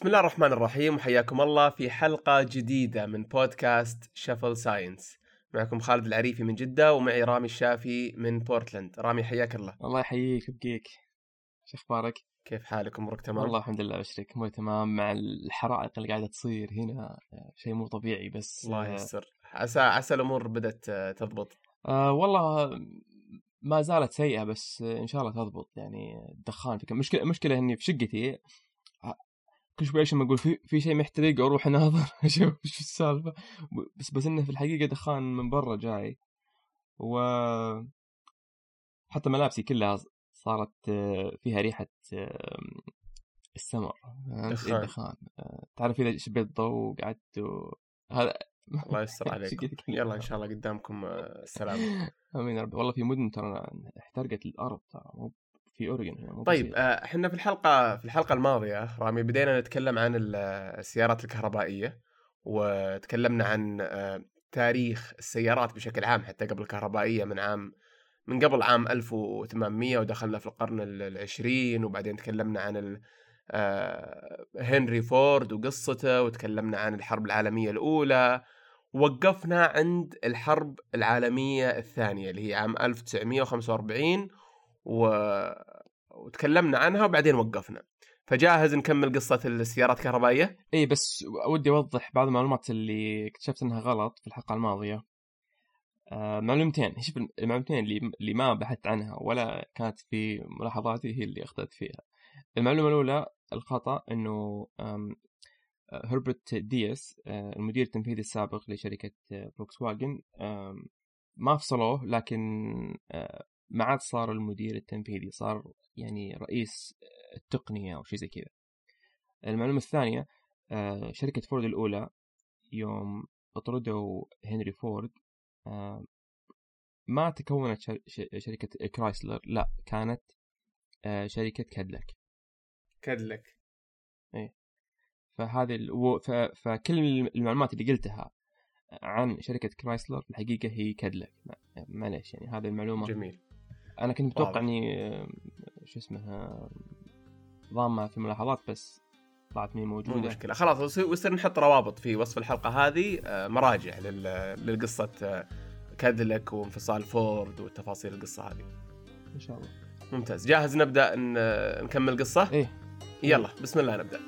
بسم الله الرحمن الرحيم وحياكم الله في حلقة جديدة من بودكاست شفل science معكم خالد العريفي من جدة ومعي رامي الشافي من بورتلاند. رامي حياك الله. الله يحييك ويبقيك شو أخبارك؟ كيف حالك؟ أمورك تمام؟ والله الحمد لله ابشرك أموري تمام. مع الحرائق اللي قاعدة تصير هنا شيء مو طبيعي بس الله يستر عسى عسى الأمور بدأت تضبط. آه والله ما زالت سيئة بس إن شاء الله تضبط. يعني الدخان في مشكلة مشكلة إني في شقتي كل شوي عشان أقول في في شيء محترق أروح أناظر أشوف إيش السالفة. بس بس إنه في الحقيقة دخان من برا جاي. و حتى ملابسي كلها صارت فيها ريحة السمر. دخان, دخان. تعرف إذا شبيت ضوء وقعدت و... هذا الله يستر عليك يلا إن شاء الله قدامكم السلامه آمين يا رب. والله في مدن ترى احترقت الأرض ترى مو في اوريجن طيب آه، إحنا في الحلقة في الحلقة الماضية رامي بدينا نتكلم عن السيارات الكهربائية وتكلمنا عن آه، تاريخ السيارات بشكل عام حتى قبل الكهربائية من عام من قبل عام 1800 ودخلنا في القرن العشرين وبعدين تكلمنا عن آه، هنري فورد وقصته وتكلمنا عن الحرب العالمية الأولى وقفنا عند الحرب العالمية الثانية اللي هي عام 1945 و... وتكلمنا عنها وبعدين وقفنا فجاهز نكمل قصة السيارات الكهربائية؟ إي بس ودي أوضح بعض المعلومات اللي اكتشفت إنها غلط في الحلقة الماضية. آه معلومتين شوف المعلومتين اللي اللي ما بحثت عنها ولا كانت في ملاحظاتي هي اللي أخطأت فيها. المعلومة الأولى الخطأ إنه هربرت دياس آه، المدير التنفيذي السابق لشركة فولكس واجن ما فصلوه لكن آه، ما عاد صار المدير التنفيذي صار يعني رئيس التقنية أو شيء زي كذا. المعلومة الثانية آه، شركة فورد الأولى يوم أطردوا هنري فورد آه، ما تكونت شركة كرايسلر لا كانت آه، شركة كادلك. كادلك. إيه. فهذه فكل المعلومات اللي قلتها عن شركة كرايسلر الحقيقة هي كادلك. معليش يعني هذه المعلومة. جميل. أنا كنت متوقع إني شو اسمه ضامه في الملاحظات بس طلعت مي موجودة. مو مشكلة. خلاص ويصير نحط روابط في وصف الحلقة هذه آه، مراجع للقصة آه، كادلك وانفصال فورد وتفاصيل القصة هذه. إن شاء الله. ممتاز. جاهز نبدأ نكمل قصة؟ إيه. يلا بسم الله نبدأ.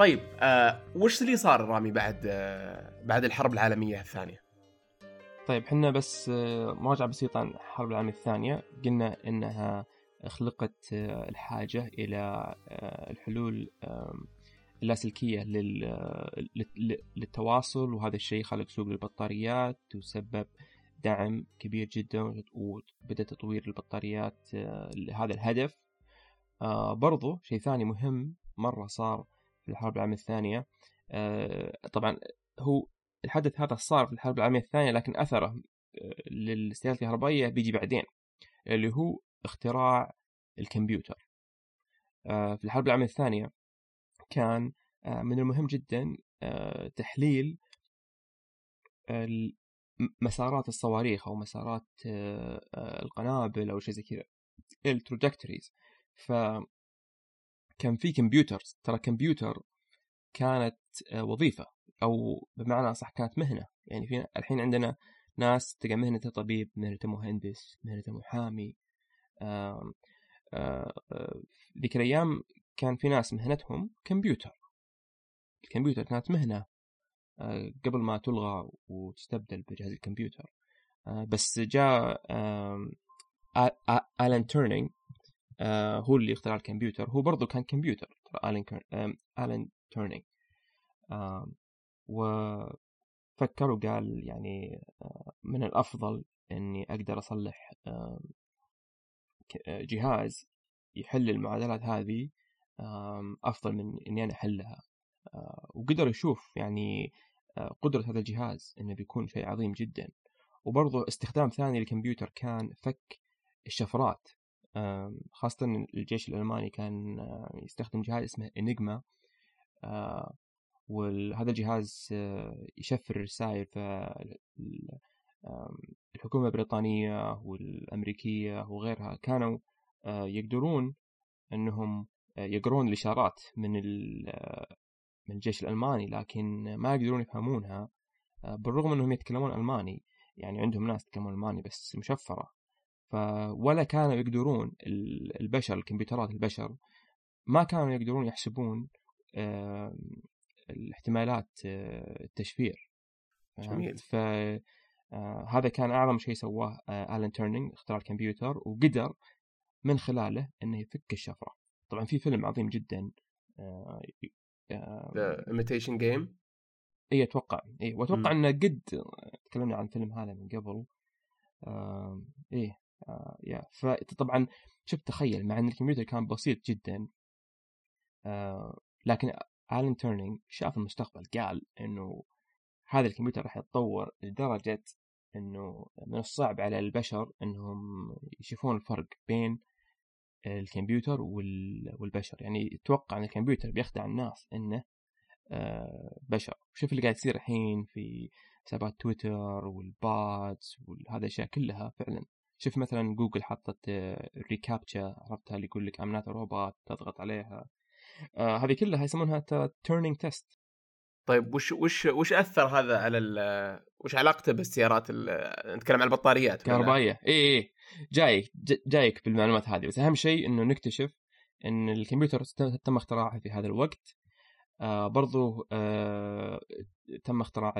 طيب آه وش اللي صار رامي بعد آه بعد الحرب العالمية الثانية؟ طيب حنا بس آه مراجعة بسيطة عن الحرب العالمية الثانية. قلنا إنها خلقت آه الحاجة إلى آه الحلول اللاسلكية للتواصل. وهذا الشيء خلق سوق للبطاريات وسبب دعم كبير جدا وبدأ تطوير البطاريات لهذا الهدف. برضو شيء ثاني مهم مرة صار في الحرب العالمية الثانية. آه، طبعا هو الحدث هذا صار في الحرب العالمية الثانية لكن أثره آه، للسيارات الكهربائية بيجي بعدين اللي هو اختراع الكمبيوتر. آه، في الحرب العالمية الثانية كان من المهم جدا تحليل مسارات الصواريخ أو مسارات القنابل أو شيء زي كذا ال trajectories ف كان في computers ترى كمبيوتر كانت آه، وظيفة أو بمعنى صح كانت مهنة. يعني في الحين عندنا ناس تلقى مهنته طبيب مهنته مهندس مهنته محامي آه، آه، ذيك الأيام كان في ناس مهنتهم كمبيوتر. الكمبيوتر كانت مهنة قبل ما تلغى وتستبدل بجهاز الكمبيوتر. بس جاء آلان تورنينج. آه هو اللي اخترع الكمبيوتر. هو برضه كان كمبيوتر ترى آلين. آلين تورنينج. آه وفكر وقال يعني آه من الأفضل إني أقدر أصلح آه جهاز يحل المعادلات هذه أفضل من إني أنا أحلها. آه، وقدر يشوف يعني آه، قدرة هذا الجهاز إنه بيكون شيء عظيم جدا. وبرضه استخدام ثاني للكمبيوتر كان فك الشفرات. خاصة الجيش الألماني كان يستخدم جهاز اسمه إنيجما وهذا الجهاز آه، يشفر الرسائل فالحكومة البريطانية والأمريكية وغيرها كانوا آه، يقدرون أنهم آه، يقرون الإشارات من من الجيش الألماني لكن ما يقدرون يفهمونها بالرغم أنهم يتكلمون ألماني. يعني عندهم ناس يتكلمون ألماني بس مشفرة. ف ولا كانوا يقدرون البشر الكمبيوترات البشر ما كانوا يقدرون يحسبون الاحتمالات آه، التشفير. جميل. ف آه، كان أعظم شيء سواه آه، الان تورنج اختراع الكمبيوتر وقدر من خلاله إنه يفك الشفرة. طبعا في فيلم عظيم جدا The Imitation Game اي أتوقع. اي وأتوقع إنه قد تكلمنا عن الفيلم هذا من قبل. إيه. yeah فطبعا شوف تخيل مع إن الكمبيوتر كان بسيط جدا لكن الين تورنج شاف المستقبل قال إنه هذا الكمبيوتر راح يتطور لدرجة إنه من الصعب على البشر إنهم يشوفون الفرق بين الكمبيوتر والبشر. يعني يتوقع إن الكمبيوتر بيخدع الناس إنه آه، بشر. شوف اللي قاعد يصير الحين في حسابات تويتر وال bots وهذه الأشياء كلها فعلا. شوف مثلا جوجل حطت reCAPTCHA عرفتها اللي يقول لك I'm not robot تضغط عليها. آه هذه كلها يسمونها Turing test طيب وش وش وش أثر هذا على وش علاقته بالسيارات نتكلم عن البطاريات كهربائية. اي اي جايك جايك بالمعلومات هذه. بس أهم شيء إنه نكتشف إن الكمبيوتر تم اختراعه في هذا الوقت. آه برضو آه تم اختراع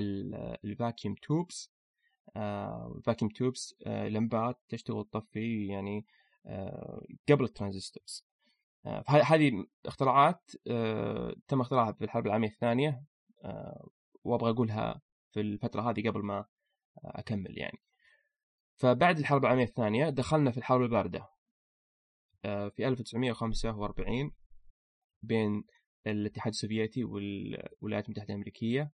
ال vacuum tubes آه vacuum tubes آه لمبات تشتغل وتطفي يعني آه قبل ال transistors. آه، هذه اختراعات آه، تم اختراعها في الحرب العالمية الثانية آه، وأبغى أقولها في الفترة هذه قبل ما أكمل يعني. فبعد الحرب العالمية الثانية دخلنا في الحرب الباردة في 1945 بين الاتحاد السوفيتي والولايات المتحدة الأمريكية.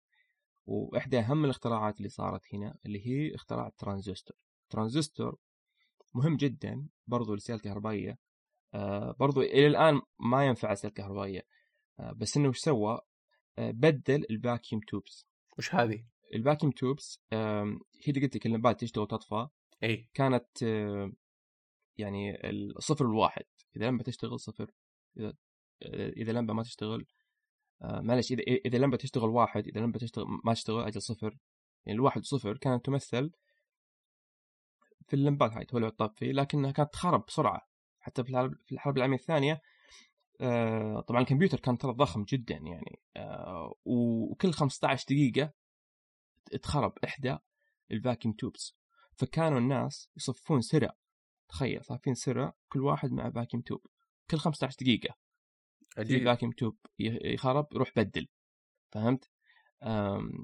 وإحدى أهم الاختراعات اللي صارت هنا اللي هي اختراع الترانزستور. الترانزستور مهم جدا برضو للسيارة الكهربائية آه برضو إلى الآن ما ينفع اسئله كهربائيه آه بس إنه وش سوى؟ آه بدل ال vacuum tubes وش هذه؟ ال vacuum tubes آه هي اللي قلت لك اللمبات تشتغل وتطفى. إي. كانت آه يعني الصفر والواحد إذا لمبة تشتغل صفر إذا إذا لمبة ما تشتغل معلش إذا إذا لمبه تشتغل واحد إذا لمبه تشتغل ما تشتغل أجل صفر. يعني الواحد صفر كانت تمثل في اللمبات هاي تولع وتطفي لكنها كانت تخرب بسرعة. حتى في الحرب العالمية الثانية آه، طبعا الكمبيوتر كان ترى ضخم جدا يعني آه، وكل 15 دقيقة تخرب إحدى ال vacuum tubes فكانوا الناس يصفون سرع تخيل صافين سرا كل واحد مع vacuum tube كل 15 دقيقة. في vacuum tube يخرب روح بدل. فهمت؟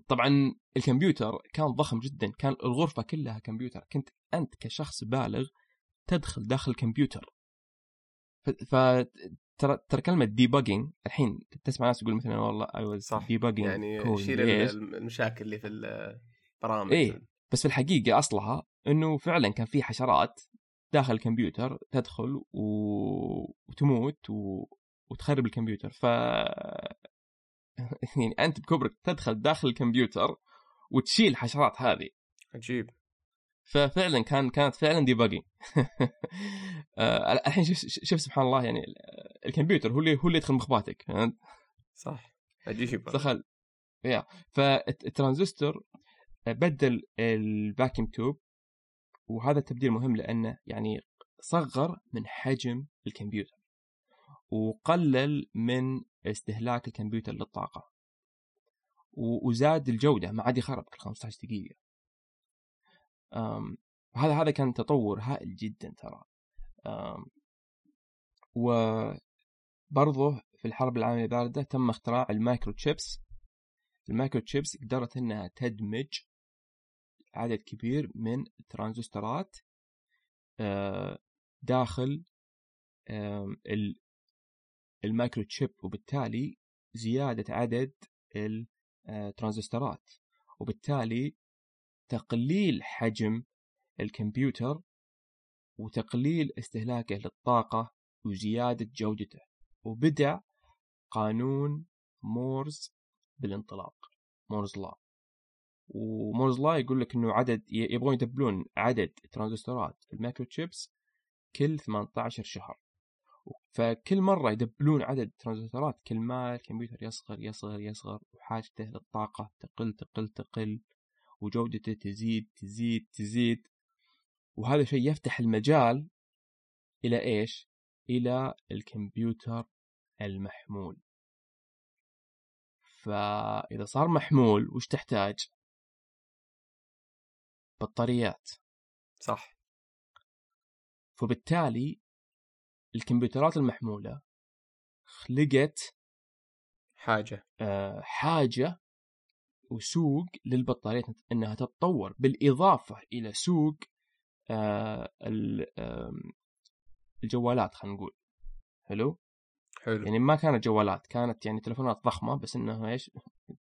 طبعا الكمبيوتر كان ضخم جدا كان الغرفة كلها كمبيوتر. كنت أنت كشخص بالغ تدخل داخل الكمبيوتر. ف ترى ترى كلمة debugging الحين تسمع ناس يقول مثلا والله I was debugging يعني شيل المشاكل اللي في البرامج. اي بس في الحقيقة أصلها إنه فعلا كان في حشرات داخل الكمبيوتر تدخل و... وتموت و... وتخرب الكمبيوتر. ف يعني أنت بكبرك تدخل داخل الكمبيوتر وتشيل الحشرات هذه. عجيب. ففعلا كان كانت فعلا ديباجينج آه، الحين شوف شوف سبحان الله يعني الكمبيوتر هو اللي هو اللي يدخل مخباتك صح. عجيب. دخل. yeah. فالترانزستور بدل ال vacuum tube وهذا التبديل مهم لأنه يعني صغر من حجم الكمبيوتر. وقلل من استهلاك الكمبيوتر للطاقة. وزاد الجودة ما عاد يخرب كل 15 دقيقة. هذا هذا كان تطور هائل جدا ترى. وبرضه في الحرب العالمية الباردة تم اختراع الـ microchips. الـ microchips قدرت إنها تدمج عدد كبير من الترانزستورات آه، داخل الـ microchip وبالتالي زيادة عدد الترانزستورات آه، وبالتالي تقليل حجم الكمبيوتر وتقليل استهلاكه للطاقة وزيادة جودته. وبدأ قانون Moore's بالانطلاق Moore's Law. و Moore's Law يقول لك إنه عدد يبغون يدبلون عدد ترانزستورات في الـ microchips كل 18 شهر. فكل مرة يدبلون عدد ترانزستورات كل ما الكمبيوتر يصغر يصغر يصغر وحاجته للطاقة تقل تقل تقل وجودته تزيد تزيد تزيد وهذا شيء يفتح المجال إلى إيش؟ إلى الكمبيوتر المحمول فإذا صار محمول وش تحتاج؟ بطاريات صح فبالتالي الكمبيوترات المحمولة. خلقت حاجة. آه، حاجة وسوق للبطاريات إنها تتطور. بالإضافة إلى سوق آه، الجوالات خلينا نقول. حلو؟ حلو. يعني ما كانت جوالات كانت يعني تلفونات ضخمة بس إنها إيش؟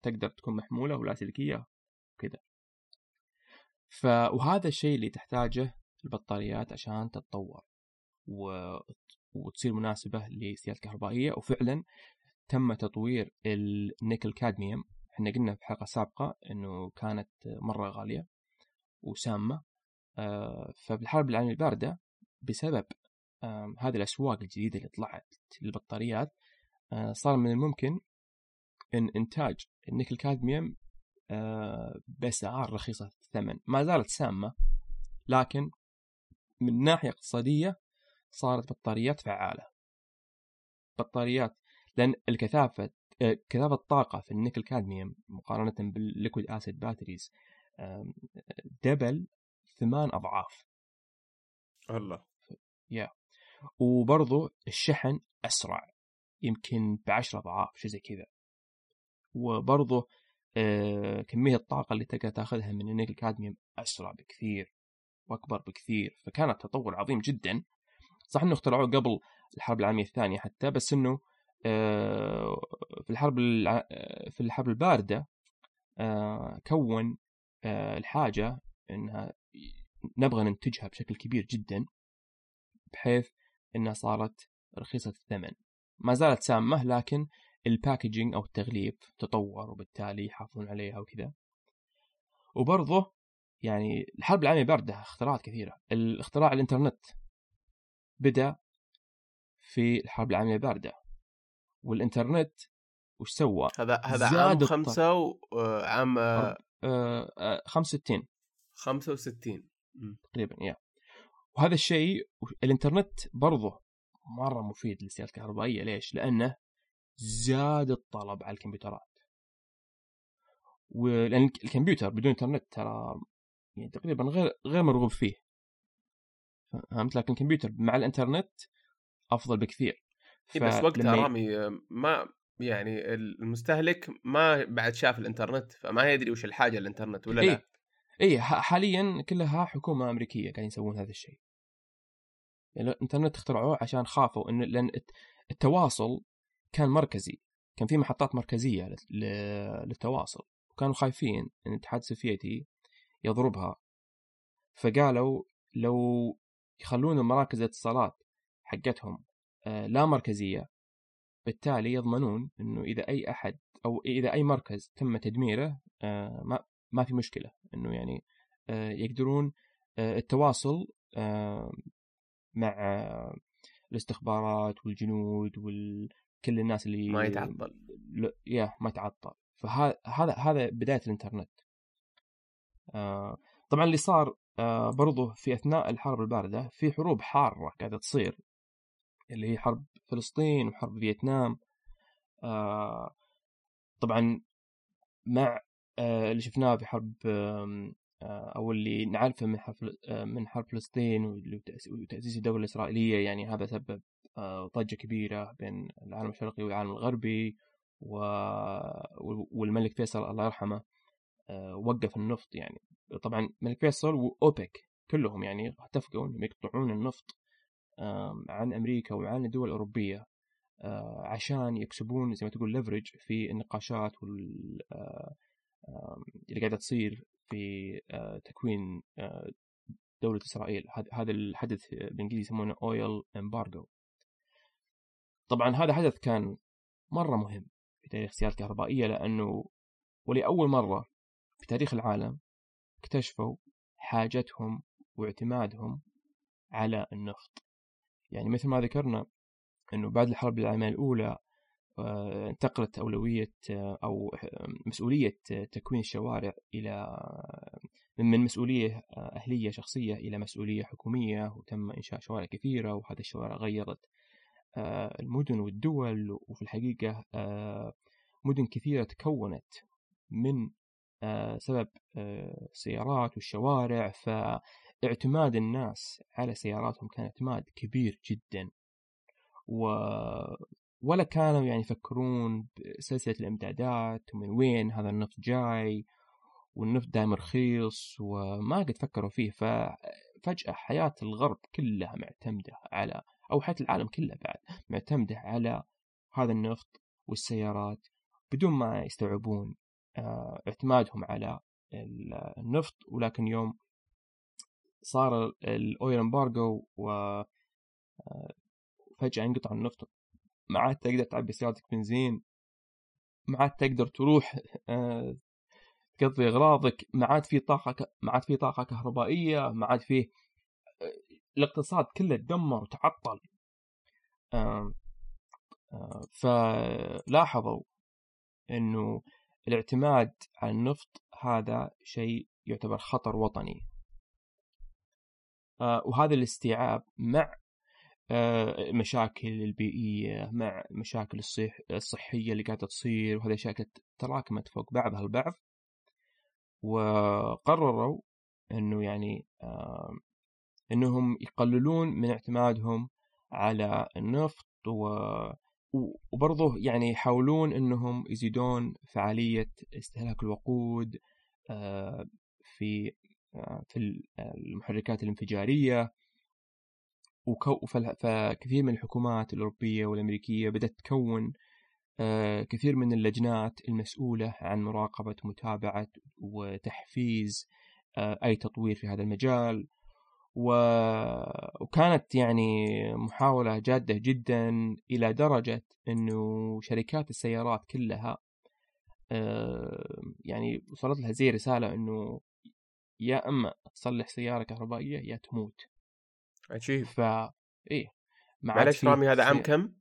تقدر تكون محمولة ولاسلكية كذا ف وهذا الشيء اللي تحتاجه البطاريات عشان تتطور. و... وتصير مناسبة للسيارات الكهربائية. وفعلا تم تطوير النيكل كادميوم. إحنا قلنا في حلقة سابقة إنه كانت مرة غالية وسامة آه، فبالحرب العالمية الباردة بسبب هذه الأسواق الجديدة اللي طلعت للبطاريات آه، صار من الممكن إن إنتاج النيكل كادميوم آه، بأسعار رخيصة الثمن ما زالت سامة لكن من ناحية اقتصادية صارت بطاريات فعالة. بطاريات لأن الكثافة آه، كثافة الطاقة في الـ nickel cadmium مقارنة بال liquid acid batteries دبل ثمان أضعاف. الله يا. وبرضو الشحن أسرع يمكن بعشرة أضعاف شيء زي كذا. وبرضو آه، كمية الطاقة اللي تقدر تأخذها من النيكل كادميوم أسرع بكثير وأكبر بكثير فكانت تطور عظيم جدا. صح إنه اخترعوه قبل الحرب العالمية الثانية حتى بس إنه آه، في الحرب آه، في الحرب الباردة آه، كون الحاجة إنها نبغى ننتجها بشكل كبير جدا بحيث إنها صارت رخيصة الثمن. ما زالت سامة لكن الباكجينج أو التغليف تطور وبالتالي يحافظون عليها وكذا. وبرضه يعني الحرب العالمية الباردة اختراعات كثيرة. الاختراع الإنترنت بدأ في الحرب العالمية الباردة. والإنترنت وش سوى؟ هذا هذا عام خمسة وعام آه 65 65 تقريبا يا. وهذا الشيء الإنترنت برضه مرة مفيد للسيارات الكهربائية. ليش؟ لأنه زاد الطلب على الكمبيوترات. ولأن الكمبيوتر بدون إنترنت ترى يعني تقريبا غير غير مرغوب فيه. فهمت؟ لكن الكمبيوتر مع الإنترنت أفضل بكثير. ف... بس وقتها رامي ما يعني المستهلك ما بعد شاف الإنترنت فما يدري وش الحاجة للانترنت ولا إيه؟ لا اي حاليا كلها حكومة أمريكية قاعدين يسوون هذا الشيء. يعني الإنترنت اخترعوه عشان خافوا إن لأن التواصل كان مركزي. كان في محطات مركزية للتواصل. وكانوا خايفين إن الاتحاد السوفيتي يضربها. فقالوا لو يخلون مراكز الاتصالات حقتهم آه، لا مركزية. بالتالي يضمنون إنه إذا أي أحد أو إذا أي مركز تم تدميره آه، ما ما في مشكلة. إنه يعني آه، يقدرون التواصل مع الاستخبارات والجنود وكل الناس اللي ما يتعطل. يا ما يتعطل فهذا هذا بداية الإنترنت. طبعا اللي صار برضو في أثناء الحرب الباردة في حروب حارة قاعدة تصير اللي هي حرب فلسطين وحرب فيتنام. آه طبعا مع آه اللي شفناه في حرب آه أو اللي نعرفه من حرب آه، من حرب فلسطين وتأسيس الدولة الإسرائيلية يعني هذا سبب آه، ضجه كبيرة بين العالم الشرقي والعالم الغربي والملك فيصل الله يرحمه. آه، وقف النفط يعني. طبعا الملك فيصل وأوبك كلهم يعني اتفقوا إنهم يقطعون النفط عن أمريكا وعن الدول الأوروبية آه، عشان يكسبون زي ما تقول ليفرج في النقاشات وال اللي قاعدة تصير في آه، تكوين دولة إسرائيل. هذا الحدث بالإنجليزي يسمونه أويل امبارجو طبعا هذا حدث كان مرة مهم في تاريخ السيارات الكهربائية لأنه ولأول مرة في تاريخ العالم اكتشفوا حاجتهم واعتمادهم على النفط. يعني مثل ما ذكرنا أنه بعد الحرب العالمية الأولى آه، انتقلت أولوية آه، أو مسؤولية تكوين الشوارع إلى من مسؤولية أهلية شخصية إلى مسؤولية حكومية وتم إنشاء شوارع كثيرة وهذه الشوارع غيرت آه، المدن والدول وفي الحقيقة مدن كثيرة تكونت من سبب السيارات والشوارع فاعتماد الناس على سياراتهم كان اعتماد كبير جدا. و ولا كانوا يعني يفكرون بسلسلة الإمدادات ومن وين هذا النفط جاي والنفط دائما رخيص وما قد فكروا فيه. ففجأة حياة الغرب كلها معتمدة على أو حياة العالم كله بعد معتمدة على هذا النفط والسيارات بدون ما يستوعبون آه، اعتمادهم على النفط ولكن يوم صار الأويل إمبارجو و آه، انقطع النفط ما عاد تقدر تعبي سيارتك بنزين ما عاد تقدر تروح آه، تقضي أغراضك ما عاد في طاقة ما عاد في طاقة كهربائية ما عاد فيه الاقتصاد كله تدمر وتعطل. فلاحظوا إنه الاعتماد على النفط هذا شيء يعتبر خطر وطني. آه، وهذا الاستيعاب مع المشاكل آه، البيئية مع مشاكل الصح الصحية اللي قاعدة تصير وهذه الأشياء تراكمت فوق بعضها البعض وقرروا إنه يعني آه، إنهم يقللون من اعتمادهم على النفط وبرضه يعني يحاولون إنهم يزيدون فعالية استهلاك الوقود آه، في آه، في المحركات الانفجارية. فكثير من الحكومات الأوروبية والأمريكية بدأت تكون آه، كثير من اللجنات المسؤولة عن مراقبة ومتابعه وتحفيز أي تطوير في هذا المجال. و... وكانت يعني محاولة جادة جدا إلى درجة أنه شركات السيارات كلها آه، يعني وصلت لها زي رسالة أنه يا إما تصلح سيارة كهربائية يا تموت. عجيب. ف إيه معلش رامي هذا عام كم؟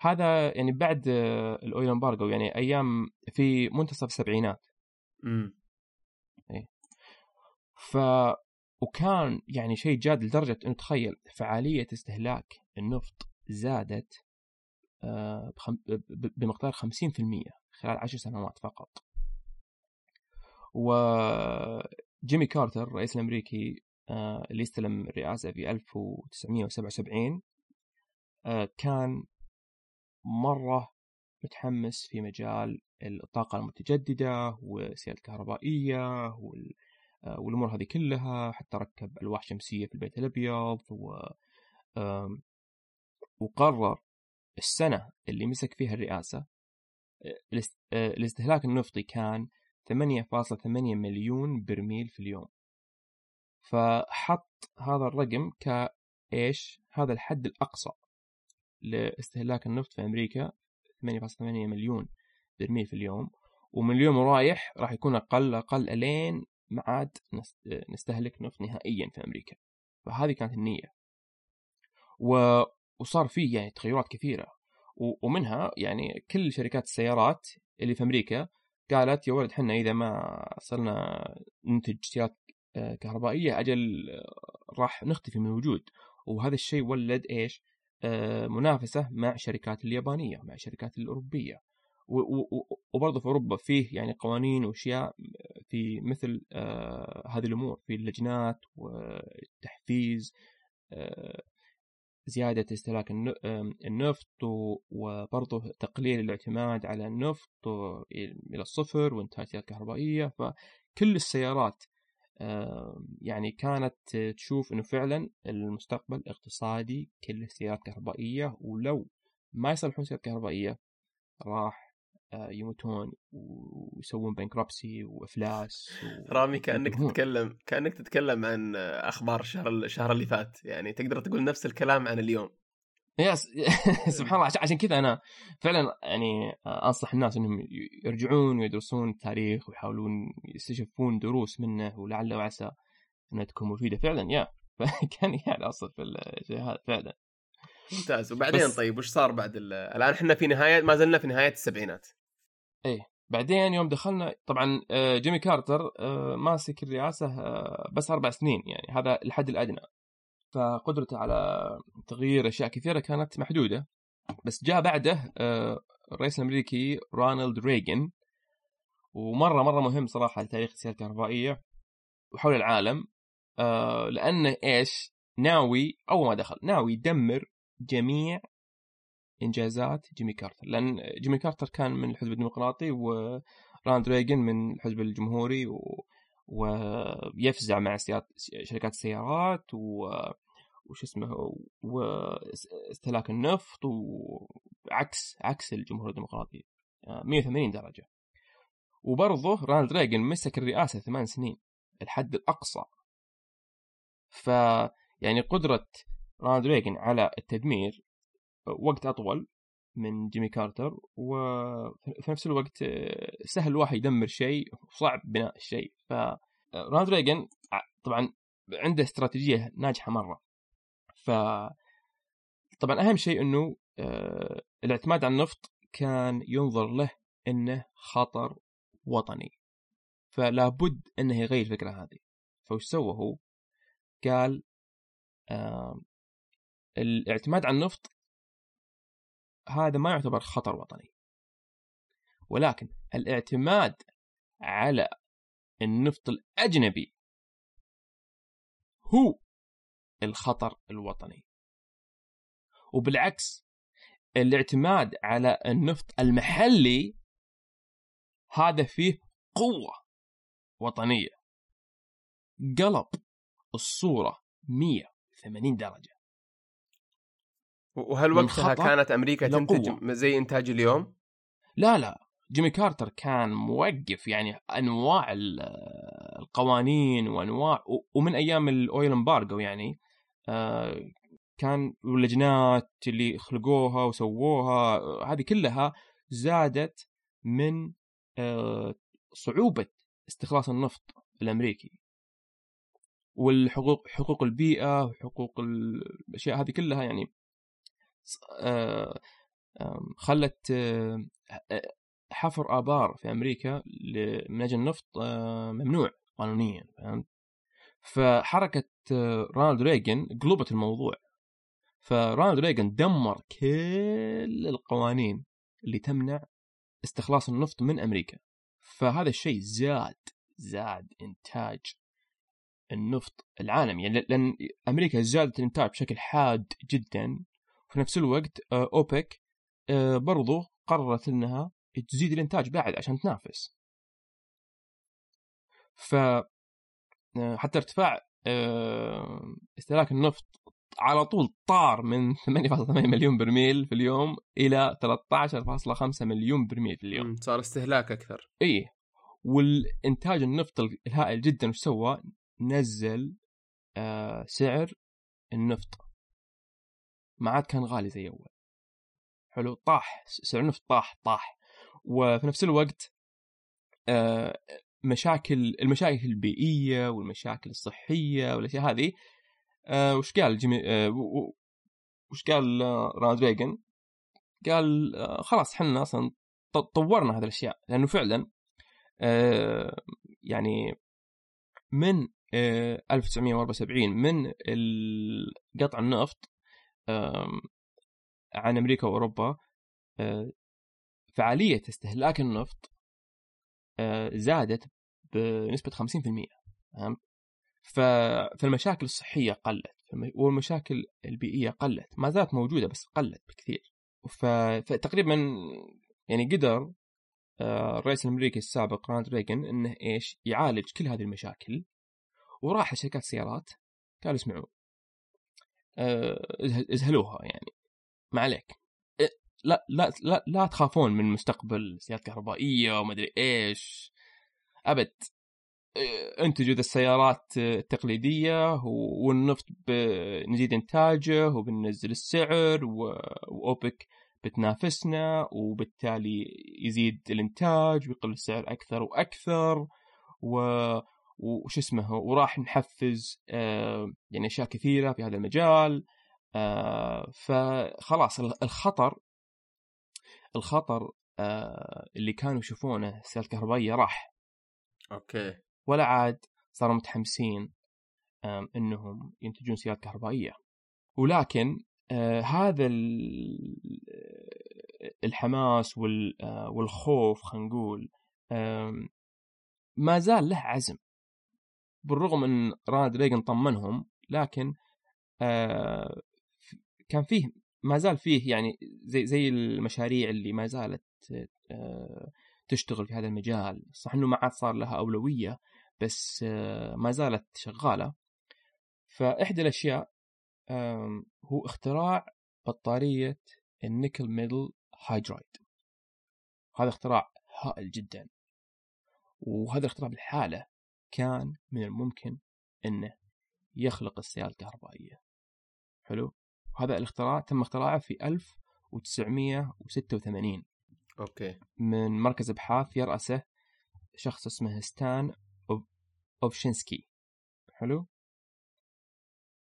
هذا يعني بعد الأويل إمبارجو يعني أيام في منتصف السبعينات. امم إيه. ف وكان يعني شيء جاد لدرجة أنه تخيل فعالية استهلاك النفط زادت آه، بمقدار 50% خلال عشر سنوات فقط. وجيمي كارتر الرئيس الأمريكي آه، اللي استلم الرئاسة في 1977 آه، كان مرة متحمس في مجال الطاقة المتجددة والسيارات الكهربائية وال والأمور هذه كلها حتى ركب ألواح شمسية في البيت الأبيض و وقرر السنة اللي مسك فيها الرئاسة آه، آه، الاستهلاك النفطي كان 8.8 مليون برميل في اليوم. فحط هذا الرقم كايش هذا الحد الأقصى لاستهلاك النفط في أمريكا 8.8 مليون برميل في اليوم. ومن اليوم ورايح راح يكون أقل أقل ألين ما عاد نستهلك نفط نهائيا في أمريكا. فهذه كانت النية. و... وصار في يعني تغيرات كثيرة. و... ومنها يعني كل شركات السيارات اللي في أمريكا قالت يا ولد حنا إذا ما صرنا ننتج سيارات آه، كهربائية أجل آه، راح نختفي من الوجود. وهذا الشيء ولد إيش؟ آه، منافسة مع الشركات اليابانية مع الشركات الأوروبية. وبرضه في أوروبا فيه يعني قوانين وأشياء في مثل آه هذه الأمور في اللجنات والتحفيز آه زيادة استهلاك النفط وبرضه تقليل الاعتماد على النفط إلى الصفر السيارات الكهربائية. فكل السيارات يعني كانت تشوف إنه فعلا المستقبل اقتصادي كل السيارات كهربائية. ولو ما يصلحون سيارات كهربائية راح يموتون ويسوون بنكربسي وإفلاس و... رامي كأنك تتكلم كأنك تتكلم عن أخبار الشهر الشهر اللي فات. يعني تقدر تقول نفس الكلام عن اليوم. يس سبحان الله. عشان- كذا أنا فعلا يعني أنصح الناس إنهم يرجعون ويدرسون التاريخ ويحاولون يستشفون دروس منه ولعل وعسى إنها تكون مفيدة. فعلا يا. كان يعني في الشيء هذا فعلا. ممتاز. وبعدين بس- طيب وش صار بعد ال- الآن إحنا في نهاية ما زلنا في نهاية السبعينات. بعدين يوم دخلنا طبعا آه، جيمي كارتر آه، ماسك الرئاسة آه، بس أربع سنين يعني هذا الحد الأدنى. فقدرته على تغيير أشياء كثيرة كانت محدودة. بس جاء بعده الرئيس الأمريكي رونالد ريغن ومرة مرة مهم صراحة لتاريخ السياسة الكهربائية وحول العالم لأنه إيش؟ ناوي أول ما دخل ناوي يدمر جميع إنجازات جيمي كارتر. لأن جيمي كارتر كان من الحزب الديمقراطي ورونالد ريغن من الحزب الجمهوري و... ويفزع مع سيارات شركات السيارات و وش اسمه واستهلاك النفط وعكس عكس الجمهور الديمقراطي. آه، 180 درجة. وبرضه رونالد ريغن مسك الرئاسة ثمان سنين الحد الأقصى. ف يعني قدرة رونالد ريغن على التدمير وقت أطول من جيمي كارتر وفي نفس الوقت آه، سهل الواحد يدمر شيء وصعب بناء الشيء. ف رونالد ريغن ع- طبعا عنده استراتيجية ناجحة مرة. ف طبعا أهم شيء إنه آه، الاعتماد على النفط كان ينظر له إنه خطر وطني. فلا بد إنه يغير الفكرة هذه. فوش سوى هو؟ قال آه الاعتماد على النفط هذا ما يعتبر خطر وطني. ولكن الاعتماد على النفط الأجنبي هو الخطر الوطني. وبالعكس الاعتماد على النفط المحلي هذا فيه قوة وطنية. قلب الصورة 180 درجة. وهل وقتها كانت أمريكا تنتج. زي إنتاج اليوم؟ لا لا جيمي كارتر كان موقف يعني أنواع ال- القوانين وأنواع ومن أيام الأويل إمبارجو يعني آه، كان واللجنات اللي خلقوها وسووها آه، هذه كلها زادت من آه، صعوبة استخلاص النفط الأمريكي والحقوق حقوق البيئة وحقوق ال- الأشياء هذه كلها يعني خلت آه، حفر آبار في أمريكا من أجل النفط آه، ممنوع قانونيا فهمت؟ فحركة آه، رونالد ريغن قلبت الموضوع. فرونالد ريغن دمر كل القوانين اللي تمنع استخلاص النفط من أمريكا. فهذا الشيء زاد زاد إنتاج النفط العالمي. يعني لأن أمريكا زادت الإنتاج بشكل حاد جدا. في نفس الوقت آه، أوبك آه، برضو قررت إنها تزيد الإنتاج بعد عشان تنافس. ف آه، حتى ارتفاع استهلاك النفط على طول طار من 8.8 مليون برميل في اليوم إلى 13.5 مليون برميل في اليوم. صار استهلاك أكثر. إيه. والإنتاج النفط الهائل جدا وش سوى؟ نزل سعر النفط. ما عاد كان غالي زي أول. حلو. طاح. سعر النفط طاح طاح. وفي نفس الوقت آه مشاكل المشاكل البيئية والمشاكل الصحية والأشياء هذه آه وش قال جيمي آه وش قال رونالد ريغن؟ قال خلاص إحنا أصلا طورنا هذه الأشياء. لأنه فعلا يعني من آه، 1974 من قطع النفط عن أمريكا وأوروبا آه، فعالية استهلاك النفط آه، زادت بنسبة 50% فهمت؟ فالمشاكل الصحية قلت والمشاكل البيئية قلت ما زالت موجودة بس قلت بكثير فتقريبا يعني قدر آه، الرئيس الأمريكي السابق رونالد ريغن إنه إيش يعالج كل هذه المشاكل وراح لشركات السيارات قال اسمعوا آه، ازه- ازهلوها يعني. ما عليك. إيه، لا لا لا لا تخافون من مستقبل سيارات كهربائية وما أدري إيش. أبد. آه، انتجوا ذا السيارات التقليدية والنفط ب- نزيد إنتاجه وبننزل السعر وأوبك بتنافسنا وبالتالي يزيد الإنتاج ويقل السعر أكثر وأكثر و وش اسمه وراح نحفز آه، يعني أشياء كثيرة في هذا المجال آه، فخلاص ال- الخطر الخطر آه، اللي كانوا يشوفونه السيارات الكهربائية راح. أوكي. ولا عاد صاروا متحمسين إنهم ينتجون سيارات كهربائية. ولكن هذا ال- الحماس وال- والخوف خلينا نقول ما زال له عزم. بالرغم إن رونالد ريغن طمنهم لكن آه، كان فيه ما زال فيه يعني زي زي المشاريع اللي ما زالت آه، تشتغل في هذا المجال. صح إنه ما عاد صار لها أولوية بس آه، ما زالت شغالة. فإحدى الأشياء آم، هو اختراع بطارية الـ nickel metal hydride هذا اختراع هائل جدا. وهذا الاختراع بلحاله كان من الممكن إنه يخلق السيارة الكهربائية. حلو؟ وهذا الاختراع تم اختراعه في 1986 أوكي. من مركز أبحاث يرأسه شخص اسمه ستان اوفشنسكي حلو؟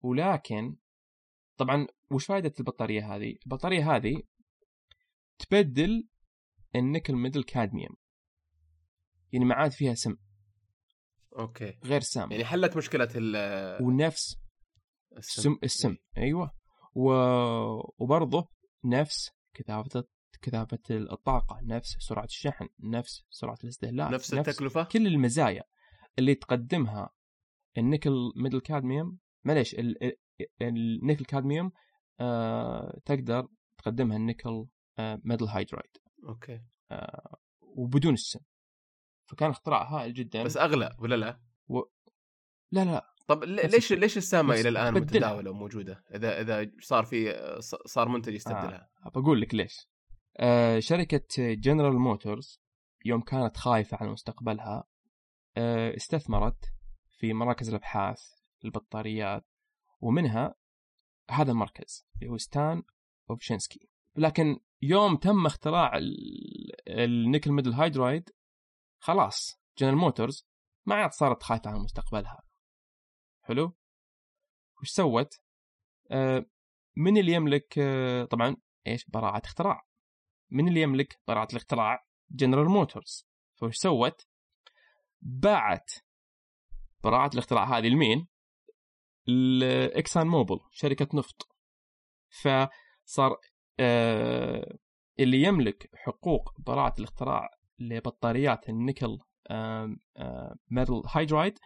ولكن طبعا وش فائدة البطارية هذه؟ البطارية هذه تبدل الـ nickel metal cadmium. يعني ما عاد فيها سم. أوكي. غير سام يعني حلت مشكلة ال- ونفس السم. السم. أيوه. و... وبرضه نفس كثافة كثافة الطاقة نفس سرعة الشحن نفس سرعة الاستهلاك نفس التكلفة؟ كل المزايا اللي تقدمها الـ nickel metal cadmium. معليش ال- ال- الـ nickel cadmium آه تقدر تقدمها النيكل آه metal hydride. أوكي. آه وبدون السم. فكان اختراع هائل جدا بس أغلى ولا لا؟ لا لا طب ليش. ليش السامة إلى الآن. متداولة وموجودة؟ إذا إذا صار في صار منتج يستبدلها بقول لك ليش آه شركة جنرال موتورز يوم كانت خايفة على مستقبلها آه استثمرت في مراكز الأبحاث للبطاريات ومنها هذا المركز اللي هو ستان أوفشنسكي لكن يوم تم اختراع ال- الـ nickel metal hydride خلاص جنرال موتورز ما عاد صارت خايفة على مستقبلها. حلو؟ وش سوت؟ آه من اللي يملك آه طبعا إيش؟ براءة اختراع. من اللي يملك براءة الاختراع؟ جنرال موتورز فوش سوت؟ باعت براءة الاختراع هذه لمين؟ لإكسون موبيل شركة نفط. فصار آه اللي يملك حقوق براءة الاختراع لبطاريات النيكل آم، آه metal hydride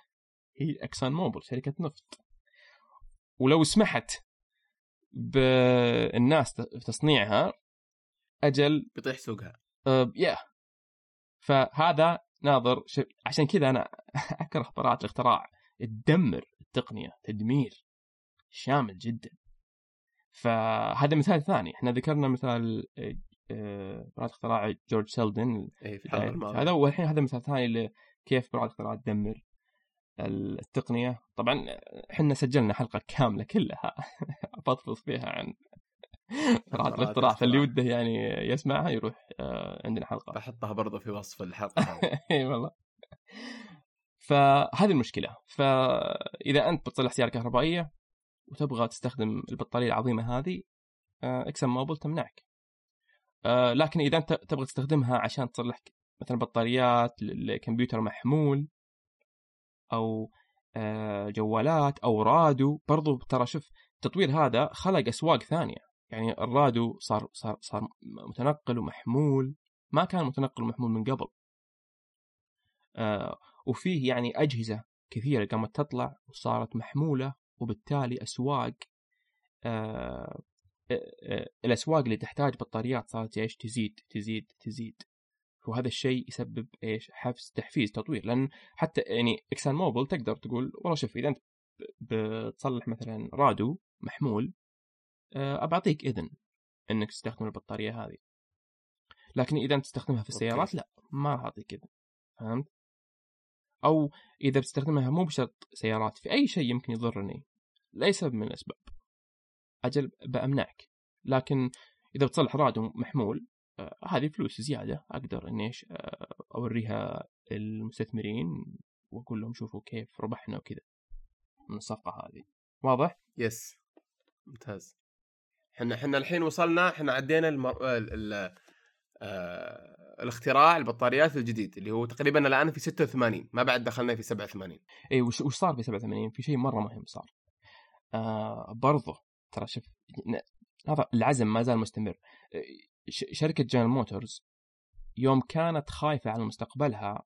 هي إكسون موبيل شركة نفط. ولو سمحت بالناس تصنيعها أجل بيطيح سوقها. أه يا فهذا ناظر. عشان كذا أنا أكره براءة الاختراع. تدمر التقنية تدمير. شامل جدا. فهذا مثال ثاني. إحنا ذكرنا مثال براءة اختراع جورج سيلدن الماضية. هذا والحين هذا مثال ثاني لكيف براءة الاختراع تدمر التقنية. طبعا إحنا سجلنا حلقة كاملة كلها افضفض فيها عن براءة الاختراع. فاللي وده يعني يسمعها يروح آه، عندنا حلقة. بحطها برضو في وصف الحلقة هذه. إي والله. فهذه المشكلة. فإذا أنت بتصلح سيارة كهربائية وتبغى تستخدم البطارية العظيمة هذه آه، اكسن موبل تمنعك. آه، لكن إذا أنت تبغى تستخدمها عشان تصلح مثلا بطاريات لكمبيوتر محمول أو آه، جوالات أو رادو برضو ترى شوف التطوير هذا خلق أسواق ثانية. يعني الرادو صار صار صار متنقل ومحمول ما كان متنقل ومحمول من قبل. آه، وفيه يعني أجهزة كثيرة قامت تطلع وصارت محمولة وبالتالي أسواق آه، آه، آه، الأسواق اللي تحتاج بطاريات صارت إيش؟ تزيد تزيد تزيد. وهذا الشيء يسبب إيش؟ حفز تحفيز تطوير. لأن حتى يعني إكسان موبل تقدر تقول والله شوف إذا أنت بتصلح مثلا رادو محمول آه، أبعطيك إذن إنك تستخدم البطارية هذه. لكن إذا أنت تستخدمها في السيارات لا ما راح أعطيك إذن. فهمت؟ أو إذا بتستخدمها مو بشرط سيارات في أي شيء يمكن يضرني لاي سبب من الأسباب. أجل بأمنعك. لكن إذا بتصلح راديو محمول آه هذه فلوس زيادة أقدر إني إيش آه أوريها المستثمرين وأقول لهم شوفوا كيف ربحنا وكذا. من الصفقة هذه. واضح؟ يس ممتاز. إحنا إحنا الحين وصلنا إحنا عدينا المر... ال... ال... آه... الاختراع البطاريات الجديد اللي هو تقريبا الآن في 86 ما بعد دخلنا في 87 اي وش, وش صار في 87 في شيء مرة مهم صار. آه برضه ترى شوف هذا العزم ما زال مستمر. شركة جنرال موتورز يوم كانت خايفة على مستقبلها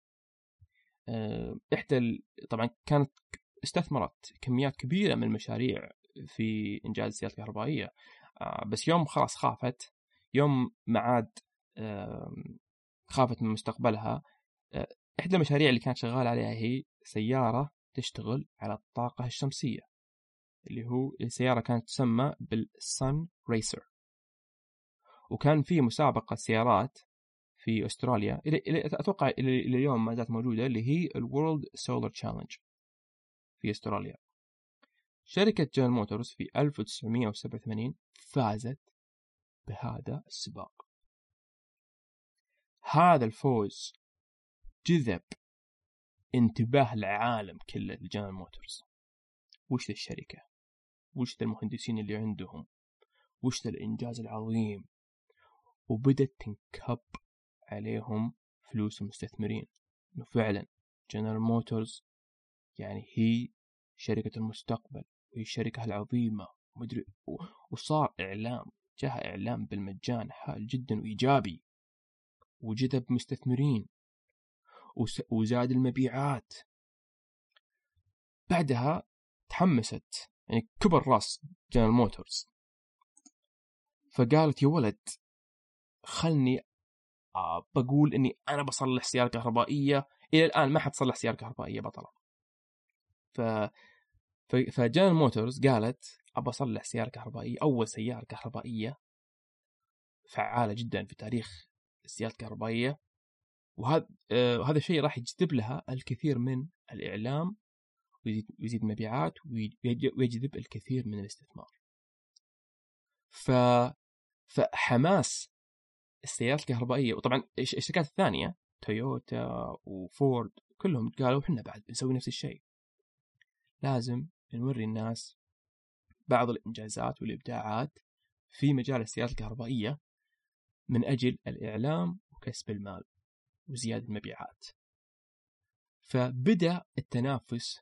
آه إحدى. طبعا كانت استثمرت كميات كبيرة من المشاريع في إنجاز السيارات الكهربائية آه بس يوم خلاص خافت يوم ما عاد خافت من مستقبلها آه إحدى المشاريع اللي كانت شغالة عليها هي سيارة تشتغل على الطاقة الشمسية اللي هو السيارة كانت تسمى بال Sunraycer. وكان في مسابقة سيارات في أستراليا اللي أتوقع إلى اليوم ما زالت موجودة اللي هي الـ World Solar Challenge في أستراليا. شركة جنرال موتورز في 1987 فازت بهذا السباق. هذا الفوز جذب انتباه العالم كله لجنرال موتورز. وش الشركة؟ وش المهندسين اللي عندهم؟ وش الإنجاز العظيم؟ وبدت تنكب عليهم فلوس المستثمرين. إنه فعلا جنرال موتورز يعني هي شركة المستقبل وهي الشركة العظيمة مدري وصار إعلام جاء إعلام بالمجان هائل جدا وإيجابي وجذب مستثمرين وزاد المبيعات. بعدها تحمست يعني كبر راس جنرال موتورز. فقالت يا ولد خلني بقول إني أنا بصلح سيارة كهربائية. إلى الآن ما حد صلح سيارة كهربائية بطلة ف فجنرال موتورز قالت أبى أصلح سيارة كهربائية أول سيارة كهربائية فعالة جدا في تاريخ السيارات الكهربائية. وهذا آه الشيء راح يجذب لها الكثير من الإعلام ويزيد, المبيعات ويجذب الكثير من الاستثمار. ف فحماس السيارات الكهربائية وطبعا الشركات الثانية تويوتا وفورد كلهم قالوا إحنا بعد بنسوي نفس الشيء. لازم نوري الناس بعض الإنجازات والإبداعات في مجال السيارات الكهربائية من أجل الإعلام وكسب المال وزيادة المبيعات. فبدأ التنافس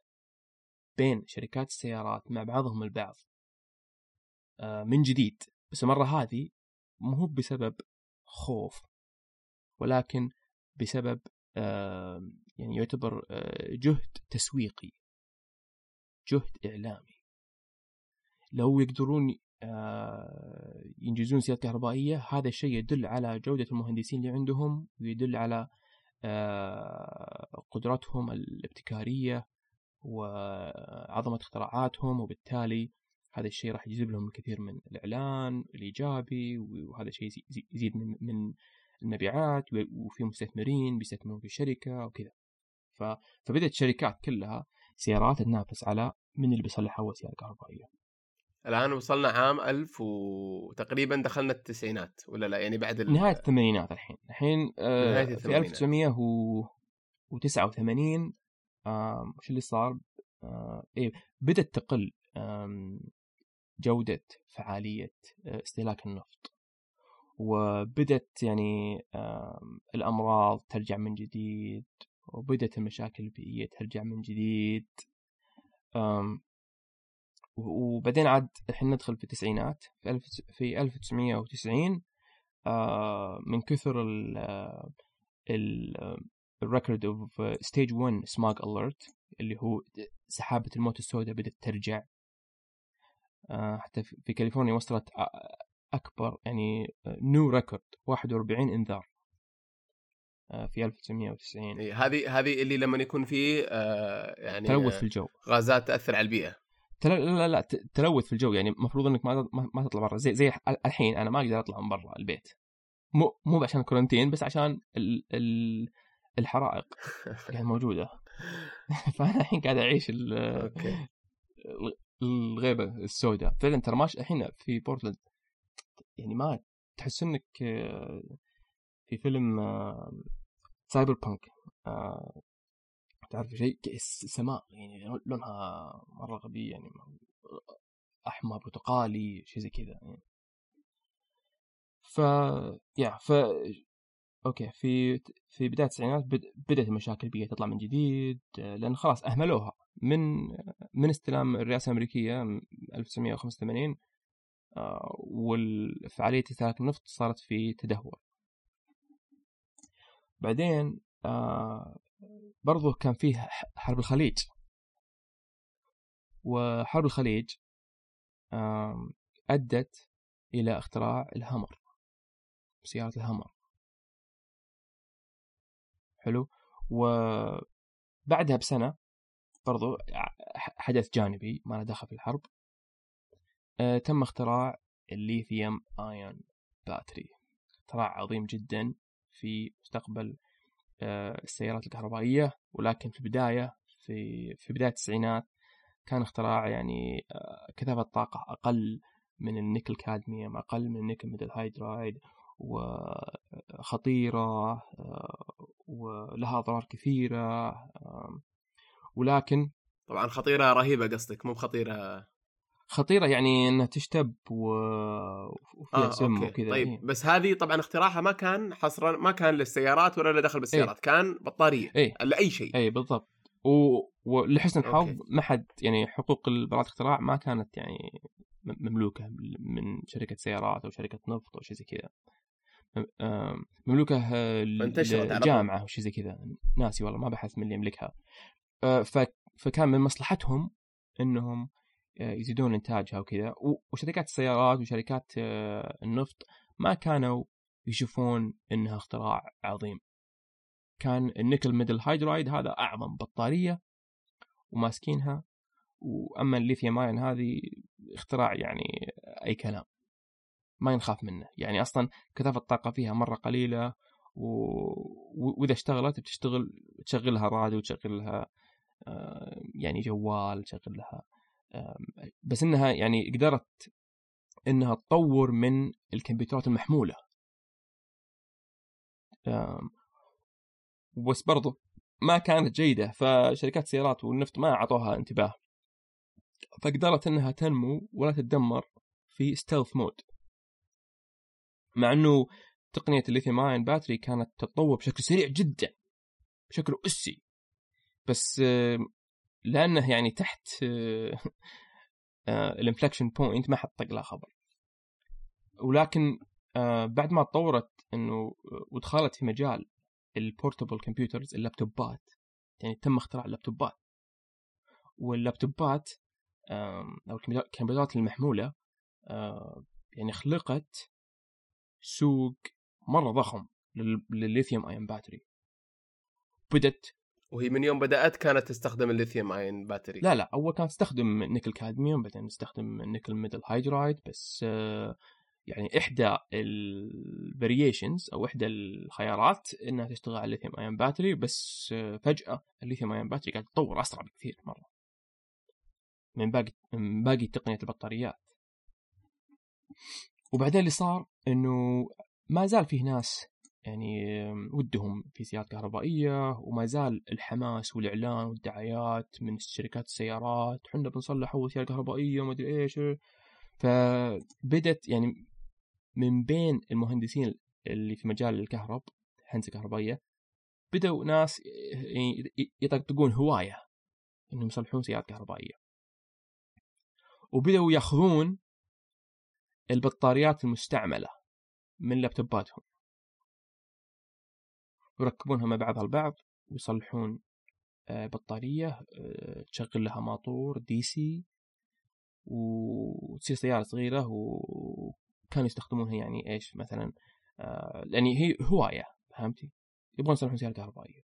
بين شركات السيارات مع بعضهم البعض من جديد. بس المرة هذه مو بسبب خوف ولكن بسبب يعني يعتبر جهد تسويقي جهد إعلامي. لو يقدرون ينجزون سيارات كهربائية هذا الشيء يدل على جودة المهندسين اللي عندهم ويدل على قدراتهم الابتكارية وعظمة اختراعاتهم وبالتالي هذا الشيء راح يجذب لهم الكثير من الإعلان الإيجابي وهذا الشيء يزيد من من المبيعات وفي مستثمرين بيستثمرون في الشركة وكذا. فبدأت الشركات كلها سيارات تنافس على من اللي بيصلح اول سيارة كهربائية. الآن وصلنا عام 1000 وتقريبا دخلنا التسعينات ولا لا؟ يعني بعد ال... نهاية الثمانينات الحين. الحين آه في 1989 آه وش اللي صار؟ آه إيه بدأت تقل آه جودة فعالية استهلاك النفط وبدت يعني آه الأمراض ترجع من جديد وبدت المشاكل البيئية ترجع من جديد وبعدين عاد الحين ندخل في التسعينات في, ألف في 1990 من كثر ال ال record of stage 1 smog alert اللي هو سحابة الموت السوداء بدأت ترجع. حتى في كاليفورنيا وصلت أكبر يعني new record 41 إنذار. في 1990 هذه هذه اللي لما يكون في آه يعني تلوث في الجو. غازات تأثر على البيئة. تل... لا لا تلوث في الجو يعني المفروض إنك ما ما تطلع برا. زي زي الحين أنا ما أقدر أطلع من برا البيت. مو مو عشان ال quarantine بس عشان ال... ال... الحرائق يعني موجودة. فأنا الحين قاعد أعيش الغيمة السوداء. فعلا ترى ماشي الحين في بورتلاند يعني ما تحس إنك آه، في فيلم آه، cyberpunk آه، تعرف شيء؟ السماء يعني لونها مرة غبي يعني أحمر برتقالي شيء زي كذا يعني. ف يا ف أوكي في في بداية التسعينات بد- بدأت المشاكل البيئيه تطلع من جديد آه، لأن خلاص أهملوها. من من استلام الرئاسة الأمريكية م- 1985 آه، والفعالية استهلاك النفط صارت في تدهور. بعدين آه، برضو كان فيه حرب الخليج. وحرب الخليج أدت إلى اختراع الهامر سيارة الهامر. حلو. وبعدها بسنة برضو حدث جانبي ما له دخل في الحرب. آه، تم اختراع الليثيوم ايون باتري اختراع عظيم جدا في مستقبل آه، السيارات الكهربائية. ولكن في البداية في في بداية التسعينات كان اختراع يعني آه، كثافة طاقة أقل من ال nickel cadmium أقل من ال nickel metal hydride. وخطيرة آه، ولها أضرار كثيرة آه، ولكن طبعا خطيرة رهيبة قصدك مو بخطيرة. خطيرة يعني إنها تشتب و... وفيها آه سم وكذا طيب إيه. بس هذه طبعا اختراعها ما كان حصرا ما كان للسيارات ولا له دخل بالسيارات كان بطارية إيه. لاي شيء. اي بالضبط. و... ولحسن الحظ. ما حد يعني حقوق براءة الاختراع ما كانت يعني مملوكة من شركة سيارات أو شركة نفط أو شيء زي كذا. م- آم، مملوكة آه، أو شيء زي كذا. ناسي والله ما بحث من اللي يملكها. آه،. فكان من مصلحتهم إنهم آه، يزيدون إنتاجها وكذا. وشركات السيارات وشركات النفط ما كانوا يشوفون إنها اختراع عظيم. كان ال nickel metal hydride هذا أعظم بطارية وماسكينها. واما ال lithium ion هذه اختراع يعني أي كلام. ما ينخاف منه. يعني أصلا كثافة الطاقة فيها مرة قليلة و... وإذا اشتغلت بتشتغل تشغلها راديو تشغل لها آه، يعني جوال تشغل لها آم، بس إنها يعني قدرت إنها تطور من الكمبيوترات المحمولة. بس برضو ما كانت جيدة فشركات السيارات والنفط ما أعطوها انتباه. فقدرت إنها تنمو ولا تتدمر في stealth mode مع إنه تقنية ال lithium ion battery كانت تتطور بشكل سريع جدا بشكل أسي. بس لأنه يعني تحت ال inflection point ما حد طق لها خبر. ولكن آه، بعد ما تطورت إنه ودخلت في مجال ال portable computers اللابتوبات يعني تم اختراع اللابتوبات. واللابتوبات أو الكمبيوتر- الكمبيوترات المحمولة آه، يعني خلقت سوق مرة ضخم لل- لل lithium ion battery بدت وهي من يوم بدأت كانت تستخدم ال lithium ion battery لا لا أول كانت تستخدم nickel cadmium بعدين تستخدم nickel metal hydride بس آه، يعني إحدى ال variations أو إحدى الخيارات إنها تشتغل على ال lithium ion battery بس آه، فجأة ال lithium ion battery قاعد تتطور أسرع بكثير مرة. من باقي من باقي تقنية البطاريات. وبعدين اللي صار إنه ما زال فيه ناس يعني ودهم في سيارات كهربائية وما زال الحماس والإعلان والدعايات من شركات السيارات. حنا بنصلح اول سياره كهربائية وما أدري إيش. فبدت يعني من بين المهندسين اللي في مجال الكهرب الهندسة الكهربائية بدأوا ناس يعني يطقطقون هواية إنهم يصلحون سيارات كهربائية. وبدأوا يأخذون البطاريات المستعملة من لابتوباتهم. ويركبونها مع بعضها البعض ويصلحون آه، بطارية آه، تشغل لها ماطور دي سي وتصير سيارة صغيرة وكانوا يستخدمونها يعني إيش مثلا يعني هي هواية فهمتي؟ يبغون يصلحون سيارة كهربائية.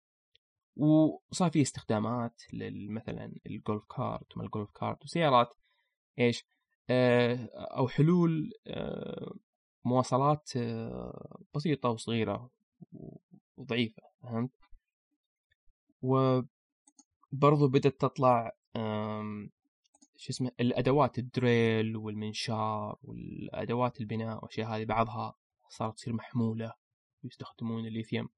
وصار في استخدامات مثلا الجولف كارت وما الجولف كارت وسيارات إيش أو حلول آه، مواصلات آه، بسيطة وصغيرة وضعيفة فهمت؟ و برضو بدأت تطلع شو اسمه الأدوات ال drill والمنشار والأدوات البناء والأشياء هذه بعضها صارت تصير محمولة ويستخدمون الليثيوم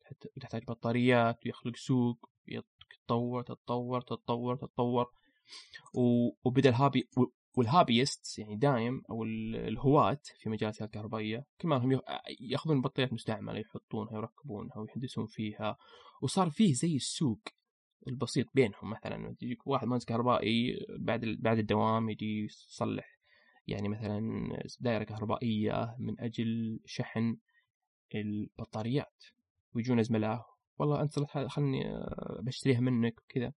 تحت- تحتاج بطاريات ويخلق سوق يتطور تتطور تتطور تتطور وبدأ ال hobby وال hobbyist يعني دايم أو ال- الهواة في مجال السيارات الكهربائية كل ما هم يأخذون بطاريات مستعملة يحطونها ويركبونها ويحدثون فيها وصار فيه زي السوق البسيط بينهم مثلا يجيك واحد مهندس كهربائي بعد بعد الدوام يجي يصلح يعني مثلا دائرة كهربائية من أجل شحن البطاريات ويجون زملائه والله أنت خلني بشتريها منك وكذا.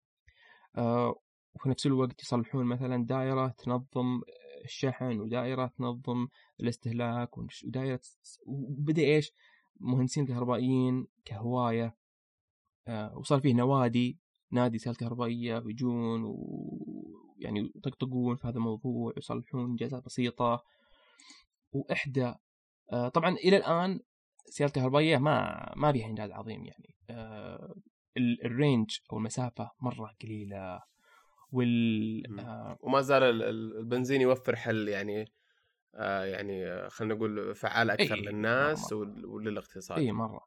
آه، وفي نفس الوقت يصلحون مثلا دائرة تنظم الشحن ودائرة تنظم الاستهلاك ودائرة وبدأ إيش؟ مهندسين كهربائيين كهواية آه، وصار فيه نوادي نادي سيارات كهربائية ويجون ويعني يطقطقون في هذا الموضوع ويصلحون انجازات بسيطة. وإحدى آه، طبعا إلى الآن السيارات الكهربائية ما ما فيها إنجاز عظيم يعني آه، ال- الرينج أو المسافة مرة قليلة. وال مم. آه، وما زال ال- ال- البنزين يوفر حل يعني آه يعني آه، خلينا نقول فعال أكثر إي، للناس مرة. وال- وللاقتصاد إي مرة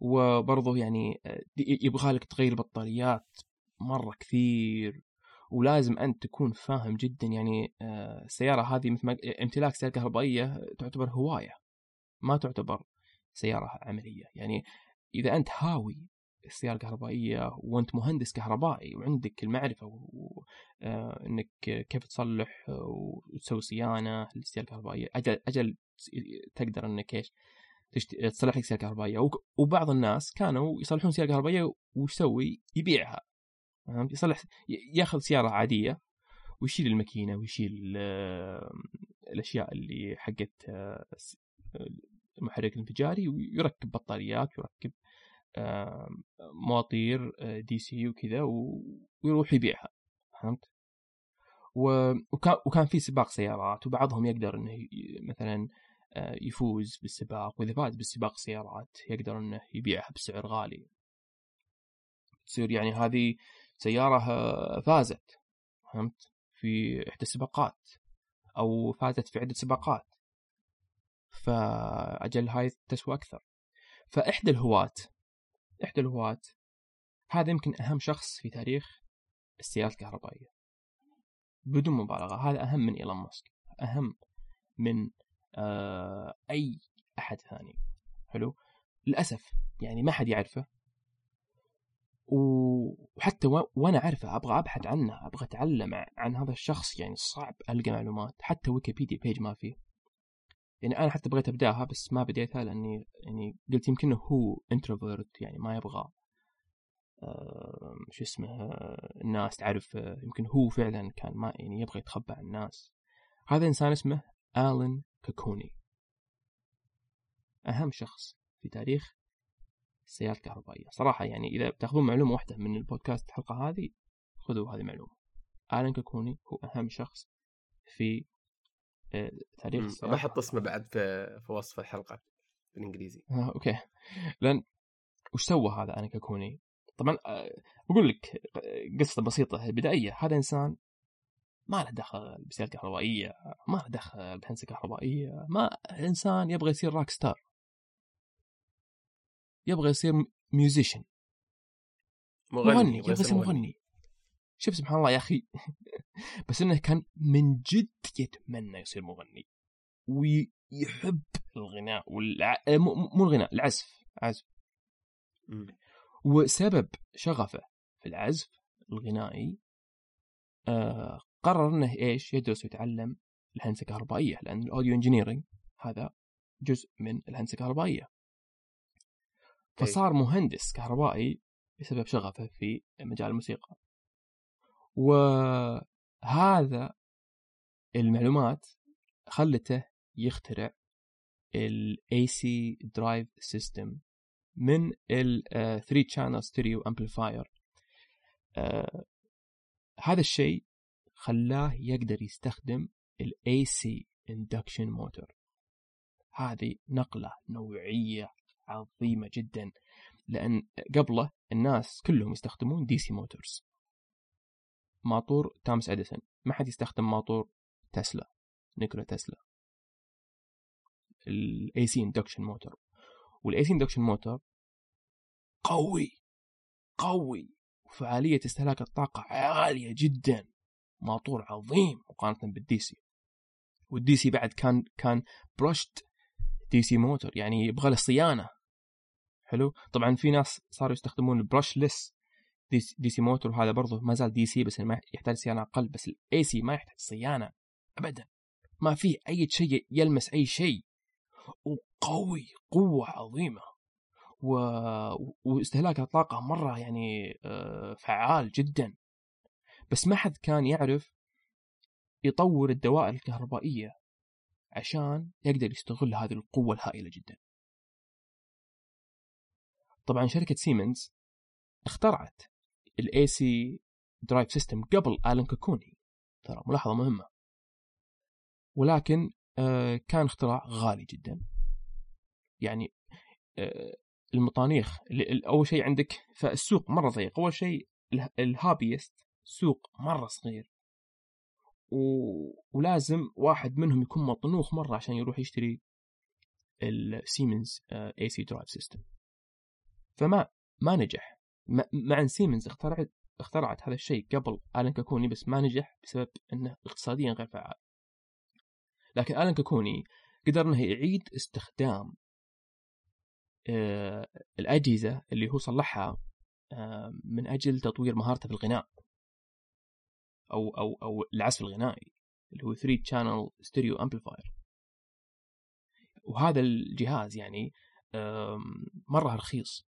وبرضه يعني آه، يبغى لك تغير بطاريات مرة كثير ولازم أنت تكون فاهم جدا يعني آه، السيارة هذه مثل ما امتلاك سيارة كهربائية تعتبر هواية ما تعتبر سيارة عملية يعني إذا أنت هاوي السيارة الكهربائية وأنت مهندس كهربائي وعندك المعرفة وانك كيف تصلح آه، وتسوي صيانة للسياره الكهربائيه أجل أجل تقدر إنك إيش. تصلح لك سيارة كهربائية وبعض الناس كانوا يصلحون سيارة كهربائية وش يسوي؟ يبيعها فهمت؟ يصلح ياخذ سيارة عادية ويشيل الماكينة ويشيل آه، الأشياء اللي حقت آه، المحرك الانفجاري ويركب بطاريات ويركب آه، مواطير آه، دي سي وكذا ويروح يبيعها فهمت؟ وكان وكان في سباق سيارات وبعضهم يقدر إنه مثلا آه، يفوز بالسباق وإذا فاز بالسباق سيارات يقدر إنه يبيعها بسعر غالي. تصير يعني هذه سيارة آه، فازت فهمت؟ في إحدى السباقات أو فازت في عدة سباقات. فأجل هاي تسوى أكثر. فإحدى الهواة إحدى الهواة هذا يمكن أهم شخص في تاريخ السيارات الكهربائية. بدون مبالغة. هذا أهم من إيلون ماسك. أهم من آه أي أحد ثاني. حلو؟ للأسف يعني ما حد يعرفه. وحتى. وأنا أعرفه أبغى أبحث عنه أبغى أتعلم عن هذا الشخص يعني صعب ألقى معلومات. حتى ويكيبيديا بيج ما فيه. يعني أنا حتى بغيت أبداها بس ما بديتها لأني يعني قلت يمكن هو introvert يعني ما يبغى شو اسمه آه، الناس تعرف آه، يمكن هو فعلا كان ما يعني يبغى يتخبى عن الناس. هذا إنسان اسمه آلين كاكوني. أهم شخص في تاريخ السيارات الكهربائية. صراحة يعني إذا بتاخذون معلومة واحدة من البودكاست الحلقة هذه خذوا هذه المعلومة. آلان كاكوني هو أهم شخص في آه، تاريخ. السيارات بحط اسمه بعد في في وصف الحلقة بالإنجليزي. آه، okay. لأن وش سوى هذا آلان كاكوني؟ طبعا آه، بقول لك آه، قصة بسيطة بدائية هذا إنسان ما له دخل بسيارة كهربائية ما له دخل بهندسة كهربائية ما إنسان يبغى يصير rock star يبغى يصير musician مغني, مغني يبغى يصير مغني. شوف سبحان الله يا أخي بس إنه كان من جد يتمنى يصير مغني ويحب الغناء والع... مو الغناء العزف عزف. وسبب شغفه في العزف الغنائي آه قرر إنه إيش؟ يدرس ويتعلم الهندسة الكهربائية لأن الأوديو انجينيرنج هذا جزء من الهندسة الكهربائية. فصار مهندس كهربائي بسبب شغفه في مجال الموسيقى. وهذا المعلومات خلته يخترع ال AC Drive System من ال آه، 3 channel stereo amplifier. آه، هذا الشيء خلاه يقدر يستخدم ال AC induction motor. هذه نقلة نوعية عظيمة جدا لأن قبله الناس كلهم يستخدمون DC motors ماطور تامس اديسون ما حد يستخدم ماطور تسلا نيكولا تسلا. ال AC induction motor وال AC induction motor قوي قوي وفعالية استهلاك الطاقة عالية جدا ماطور عظيم مقارنة بال DC والدي سيارته كان كان brushed DC motor يعني يبغى له صيانة. حلو؟ طبعا في ناس صاروا يستخدمون brushless DC motor وهذا برضه ما زال DC بس ما يحتاج صيانة أقل بس ال AC ما يحتاج صيانة أبدا. ما فيه أي شيء يلمس أي شيء. وقوي قوة عظيمة. و... واستهلاك الطاقة مرة يعني آه، فعال جدا. بس ما حد كان يعرف يطور الدوائر الكهربائية عشان يقدر يستغل هذه القوة الهائلة جدا. طبعا شركة سيمنز اخترعت ال AC drive system قبل آلان كوكوني. ترى ملاحظة مهمة. ولكن آه، كان اختراع غالي جدا. يعني آه، المطانيخ أول شيء عندك فالسوق مرة ضيق أول شيء ال hobbyist سوق مرة صغير. و... ولازم واحد منهم يكون مطنوخ مرة عشان يروح يشتري السيمنز AC drive system فما ما نجح. مع إن سيمنز اخترعت اخترعت هذا الشيء قبل آلان كاكوني بس ما نجح بسبب إنه اقتصاديا غير فعال. لكن آلان كاكوني قدر إنه يعيد استخدام الأجهزة اللي هو صلحها آه، من أجل تطوير مهارته في الغناء. أو أو أو العزف الغنائي اللي هو 3 channel stereo amplifier. وهذا الجهاز يعني مرة رخيص.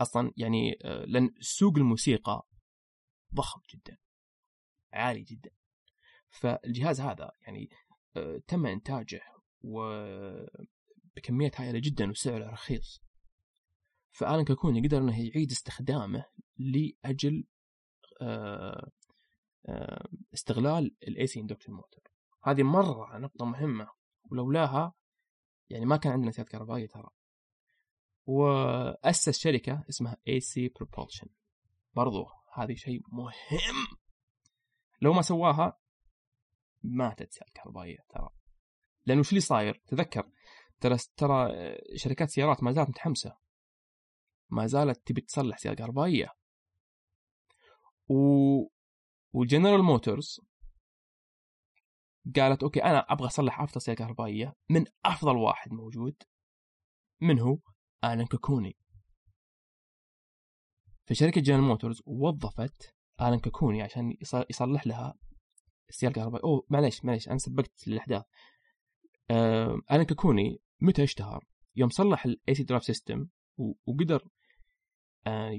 أصلا يعني آه، لأن سوق الموسيقى ضخم جدا عالي جدا. فالجهاز هذا يعني تم إنتاجه وبكميات هائلة جدا وسعره رخيص. فآلان كاكوني قدر إنه يعيد استخدامه لأجل آه، آه، استغلال ال AC induction motor هذه مرة نقطة مهمة ولولاها يعني ما كان عندنا سيارات كهربائية ترى. وأسس شركة اسمها AC Propulsion برضو هذه شيء مهم. لو ما سواها ماتت سيارات كهربائية ترى. لأنه وش اللي صاير؟ تذكر ترى ترى شركات سيارات ما زالت متحمسة. ما زالت تبي تصلح سيارة كهربائية و... وجنرال موتورز قالت okay أنا أبغى أصلح أفضل سيارة كهربائية من أفضل واحد موجود من هو؟ آلان كوكوني فشركة جنرال موتورز وظفت آلان كوكوني عشان يصلح لها السيارة الكهربائية اوه معليش معليش أنا سبقت الاحداث آلان كوكوني متى اشتهر؟ يوم صلح ال AC drive system وقدر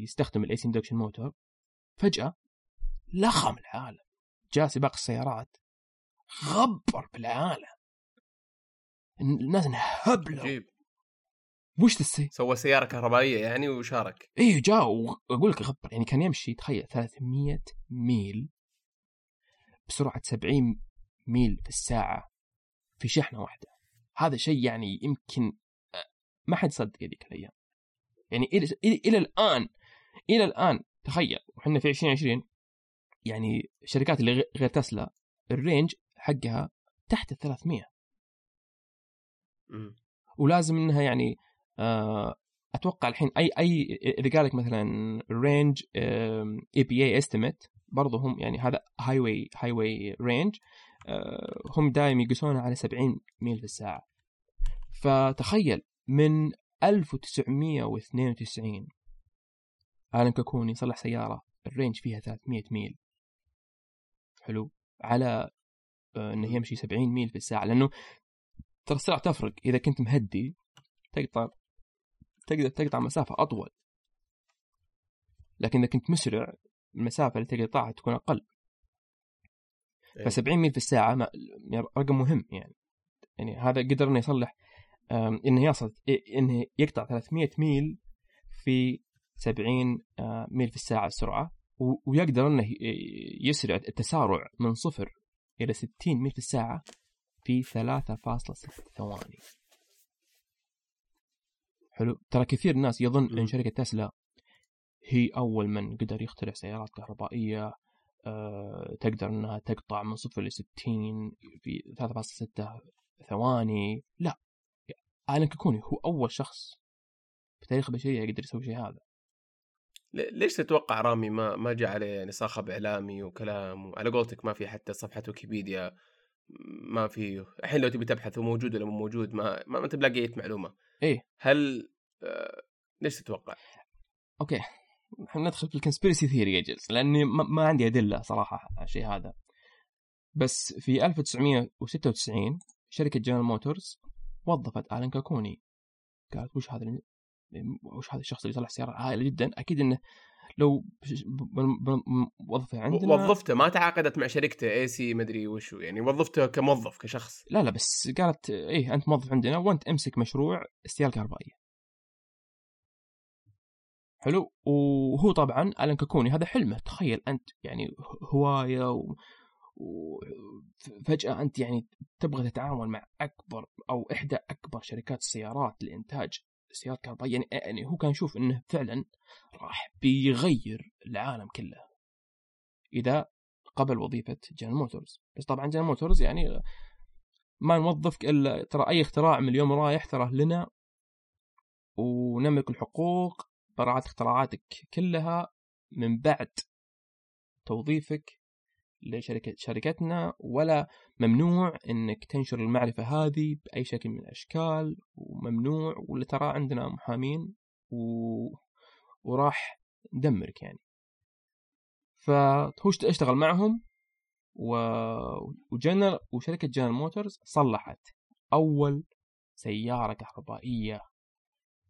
يستخدم ال AC induction motor فجأة لخم العالم. جاء سباق السيارات. غبر بالعالم. الناس انهبلوا. عجيب وش تسي؟ سوى سيارة كهربائية يعني وشارك. إيه جاء وأقول لك غبر. يعني كان يمشي تخيل 300 ميل بسرعة 70 ميل في الساعة في شحنة واحدة. هذا شيء يعني يمكن آه، ما حد صدق هذيك الأيام. يعني إلى إلى الآن إلى الآن تخيل وحنا في 2020 يعني الشركات اللي غير تسلا ال range حقها تحت ال 300 ولازم إنها يعني آه، أتوقع الحين أي أي إذا قال لك مثلا range EPA estimate برضه هم يعني هذا highway highway range هم دائما يقيسونه على 70 ميل في الساعة. فتخيل من 1992 آلان كاكوني صلح سيارة ال range فيها 300 ميل. حلو. على آه، إنه يمشي 70 ميل في الساعة. لأنه ترى السرعة تفرق. إذا كنت مهدي تقطع تقدر تقطع مسافة أطول. لكن إذا كنت مسرع المسافة اللي تقطعها تكون أقل. ف 70 ميل في الساعة رقم مهم يعني. يعني هذا قدر انه يصلح انه يصل انه يقطع 300 ميل في 70 آه، ميل في الساعة السرعة ويقدر إنه يسرع التسارع من صفر إلى 60 ميل في الساعة في 3.6 ثواني. حلو. ترى كثير ناس يظن. إن شركة تسلا هي أول من قدر يخترع سيارات كهربائية أه تقدر إنها تقطع من صفر ل 60 في 3.6 ثواني. لا. الان كوكوني هو أول شخص في تاريخ البشرية يقدر يسوي شيء هذا. ليش تتوقع رامي ما ما جاء عليه؟ يعني صخب إعلامي وكلام وعلى قولتك ما في حتى صفحة ويكيبيديا ما في. الحين لو تبي تبحث هو موجود ولا مو موجود ما ما انت بلاقي أي معلومة. إيه. هل آه ليش تتوقع؟ okay. إحنا ندخل في ال conspiracy theory يا جلس لأني ما, ما عندي أدلة صراحة على الشيء هذا. بس في 1996 شركة جنرال موتورز وظفت آلان كاكوني. قالت وش هذا وش هذا الشخص اللي يصلح سيارة عائلة جدا؟ أكيد إنه لو وظفه عندنا. وظفته ما تعاقدت مع شركته AC مدري وشو يعني وظفته كموظف كشخص. لا لا بس قالت إيه أنت موظف عندنا وأنت أمسك مشروع السيارة الكهربائية حلو. وهو طبعا آلان كاكوني هذا حلمه. تخيل أنت يعني هواية. وفجأة أنت يعني تبغى تتعامل مع أكبر أو إحدى أكبر شركات السيارات لإنتاج سيارات كهربائية. يعني, يعني هو كان يشوف إنه فعلا راح بيغير العالم كله. إذا قبل وظيفة جنرال موتورز بس طبعا جنرال موتورز يعني ما نوظفك إلا ترى أي اختراع من اليوم رايح ترى لنا ونملك الحقوق براءة اختراعاتك كلها من بعد توظيفك لشركة شركتنا ولا ممنوع إنك تنشر المعرفة هذه بأي شكل من الأشكال وممنوع ولا ترى عندنا محامين و... وراح ندمرك يعني. فهو أشتغل معهم و... وجنرال وشركة جنرال موتورز صلحت أول سيارة كهربائية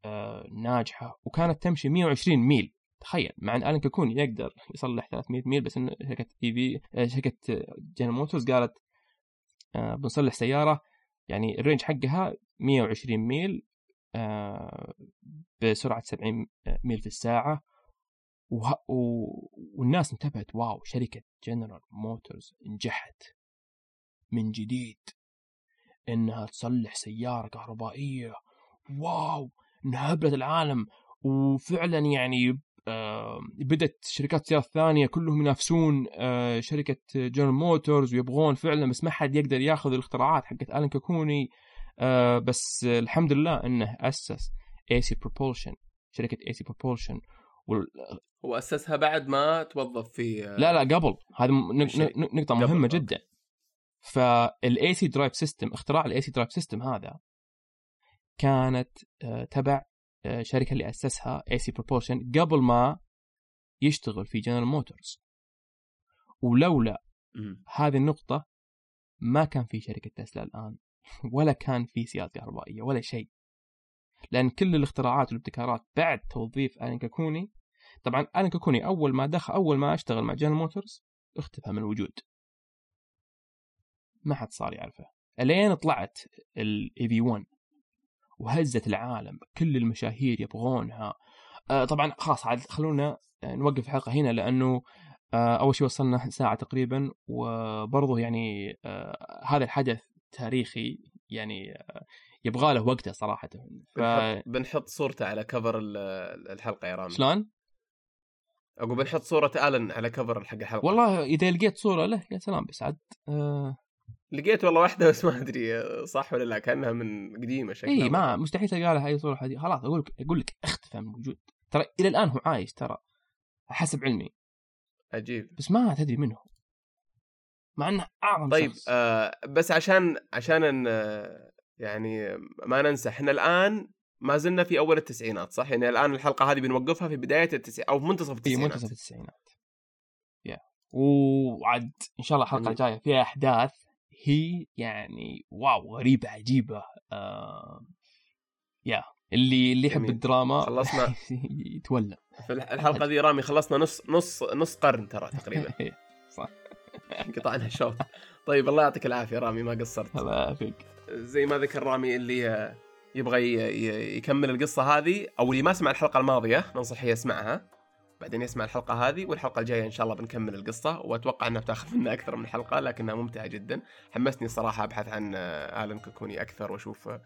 آه ناجحة وكانت تمشي 120 ميل. تخيل مع إن آلان كوكوني يقدر يصلح 300 ميل بس ان شركة EV شركة جنرال موتورز قالت آه بنصلح سيارة يعني ال range حقها 120 ميل آه بسرعة 70 ميل في الساعة. وه... و... والناس انتبهت wow شركة جنرال موتورز نجحت من جديد إنها تصلح سيارة كهربائية. واو إنها هبلت العالم. وفعلا يعني آه بدت شركات سيارات ثانية كلهم ينافسون آه شركة جنرال موتورز ويبغون فعلا بس ما حد يقدر ياخذ الاختراعات حقت كاكوني آه بس الحمد لله إنه أسس AC Propulsion شركة AC Propulsion هو أسسها بعد ما توظف في لا لا قبل. هذه نقطة مهمة قبل. جدا. فال AC drive system اختراع ال AC drive system هذا كانت تبع الشركة اللي أسسها AC Propulsion قبل ما يشتغل في جنرال موتورز ولولا. هذه النقطة ما كان في شركة تسلا الآن ولا كان في سيارات كهربائيه ولا شيء. لأن كل الاختراعات والابتكارات بعد توظيف آلين كاكوني طبعا آلين كاكوني أول ما دخل أول ما اشتغل مع جنرال موتورز اختفى من الوجود. ما حد صار يعرفه. إلين طلعت ال EV 1 وهزت العالم كل المشاهير يبغونها. آه طبعا خلاص عاد خلونا نوقف الحلقة هنا لأنه آه أول شيء وصلنا ساعة تقريبا وبرضه يعني آه هذا الحدث تاريخي يعني آه يبغى له وقته صراحة. ف... بنحط, بنحط صورته على كفر الحلقة يا رامي. شلون؟ أقول بنحط صورة آلن على كفر حق الحلقة. والله إذا لقيت صورة له يا سلام بس عاد آه لقيت والله واحدة بس ما أدري صح ولا لا كأنها من قديمة شكلها. اي ما مستحيل تلقى لها أي صورة حديثه خلاص أقول لك أقول لك أختفى من الوجود ترى إلى الآن هو عايش ترى حسب علمي. عجيب. بس ما تدري منه مع إنه أعظم طيب شخص. آه بس عشان عشان إن يعني ما ننسى إحنا الآن ما زلنا في أول التسعينات صح؟ يعني الآن الحلقة هذه بنوقفها في بداية التسعينات أو في منتصف التسعينات. في منتصف التسعينات. يا وعد إن شاء الله الحلقة الجاية فيها أحداث هي يعني واو غريبة عجيبة آه يا اللي اللي يحب الدراما خلصنا. يتولى. في الحلقة دي رامي خلصنا نص نص نص قرن ترى تقريبا. صح. قطعنا شوط. طيب الله يعطيك العافية رامي ما قصرت. الله يعافيك. زي ما ذكر رامي اللي يبغى يكمل القصة هذه أو اللي ما سمع الحلقة الماضية ننصح يسمعها. بعدين يسمع الحلقة هذه والحلقة الجاية إن شاء الله بنكمل القصة وأتوقع إنها بتاخذ منا أكثر من حلقة لكنها ممتعة جدا. حمسني صراحة أبحث عن آلن كوكوني أكثر وأشوف آه،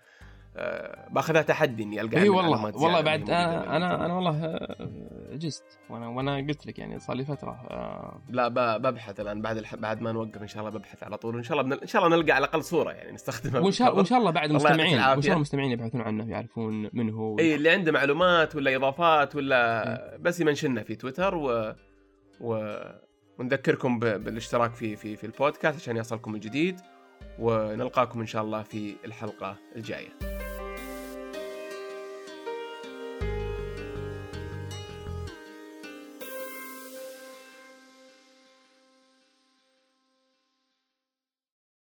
باخذها تحدي إني ألقى إي والله والله بعد أنا أنا. أنا والله آه، جزت وأنا وأنا قلت لك يعني صار لي فترة آه، لا ببحث الآن بعد الح... بعد ما نوقف إن شاء الله ببحث على طول. وإن شاء الله بن... إن شاء الله نلقى على الأقل صورة يعني نستخدمها وإن شاء وإن شاء الله بعد المستمعين وإن. شاء الله المستمعين يبحثون عنه يعرفون من هو إي اللي عنده معلومات ولا إضافات ولا بس يمنشننا في تويتر و... و... ونذكركم ب... بالاشتراك في في في البودكاست عشان يصلكم الجديد. ونلقاكم إن شاء الله في الحلقة الجاية.